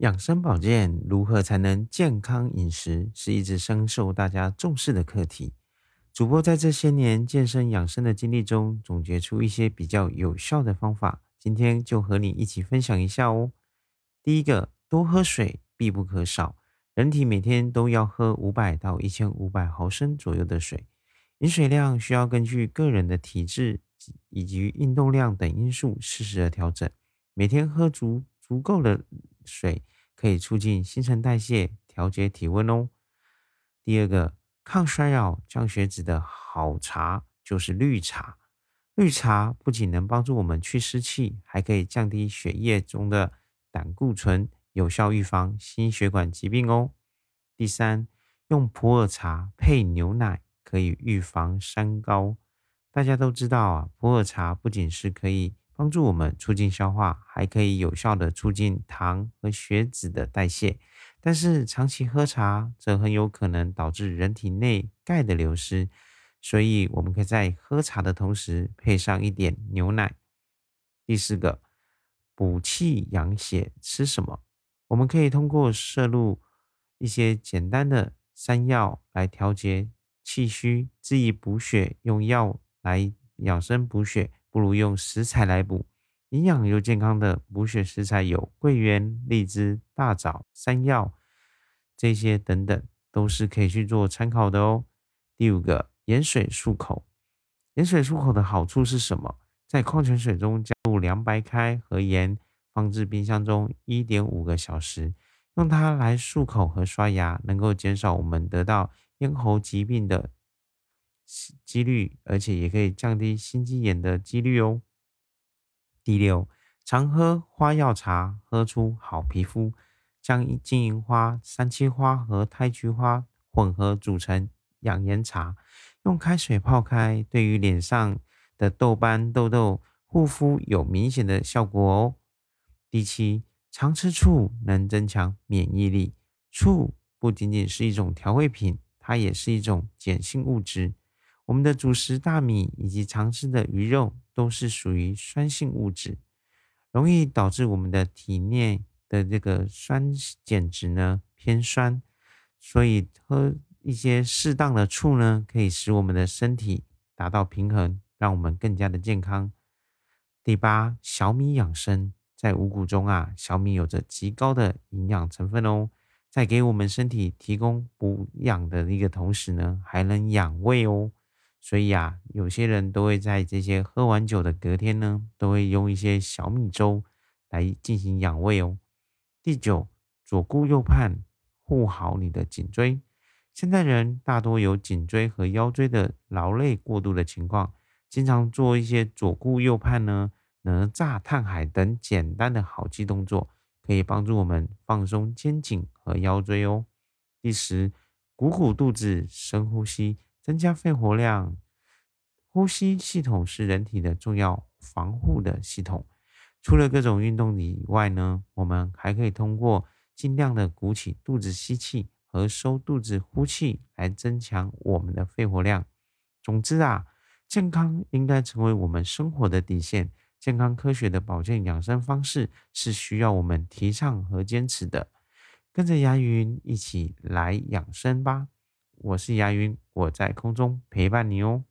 养生保健如何才能健康饮食，是一直深受大家重视的课题。主播在这些年健身养生的经历中，总结出一些比较有效的方法，今天就和你一起分享一下哦。第一个，多喝水必不可少。人体每天都要喝五百到一千五百毫升左右的水，饮水量需要根据个人的体质以及运动量等因素适时的调整。每天喝足足够的水。可以促进新陈代谢、调节体温哦。第二个，抗衰老、降血脂的好茶就是绿茶。绿茶不仅能帮助我们去湿气，还可以降低血液中的胆固醇，有效预防心血管疾病哦。第三，用普洱茶配牛奶可以预防三高。大家都知道啊，普洱茶不仅是可以。帮助我们促进消化，还可以有效的促进糖和血脂的代谢。但是长期喝茶则很有可能导致人体内钙的流失，所以我们可以在喝茶的同时配上一点牛奶。第四个，补气养血吃什么？我们可以通过摄入一些简单的山药来调节气虚，滋益补血。用药来养生补血。不如用食材来补，营养又健康的补血食材有桂圆、荔枝、大枣、山药这些等等，都是可以去做参考的哦。第五个，盐水漱口。盐水漱口的好处是什么？在矿泉水中加入凉白开和盐，放置冰箱中一点五个小时，用它来漱口和刷牙，能够减少我们得到咽喉疾病的。几率，而且也可以降低心肌炎的几率哦。第六，常喝花药茶，喝出好皮肤。将金银花、三七花和太菊花混合组成养颜茶，用开水泡开，对于脸上的痘斑、痘痘，护肤有明显的效果哦。第七，常吃醋能增强免疫力。醋不仅仅是一种调味品，它也是一种碱性物质。我们的主食大米以及常吃的鱼肉都是属于酸性物质，容易导致我们的体内的这个酸碱值呢偏酸，所以喝一些适当的醋呢，可以使我们的身体达到平衡，让我们更加的健康。第八，小米养生，在五谷中啊，小米有着极高的营养成分哦，在给我们身体提供补养的一个同时呢，还能养胃哦。所以啊，有些人都会在这些喝完酒的隔天呢，都会用一些小米粥来进行养胃哦。第九，左顾右盼，护好你的颈椎。现在人大多有颈椎和腰椎的劳累过度的情况，经常做一些左顾右盼呢，哪吒探海等简单的好记动作，可以帮助我们放松肩颈和腰椎哦。第十，鼓鼓肚子，深呼吸。增加肺活量，呼吸系统是人体的重要防护的系统。除了各种运动以外呢，我们还可以通过尽量的鼓起肚子吸气和收肚子呼气来增强我们的肺活量。总之啊，健康应该成为我们生活的底线。健康科学的保健养生方式是需要我们提倡和坚持的。跟着牙云一起来养生吧。我是牙云，我在空中陪伴你哦。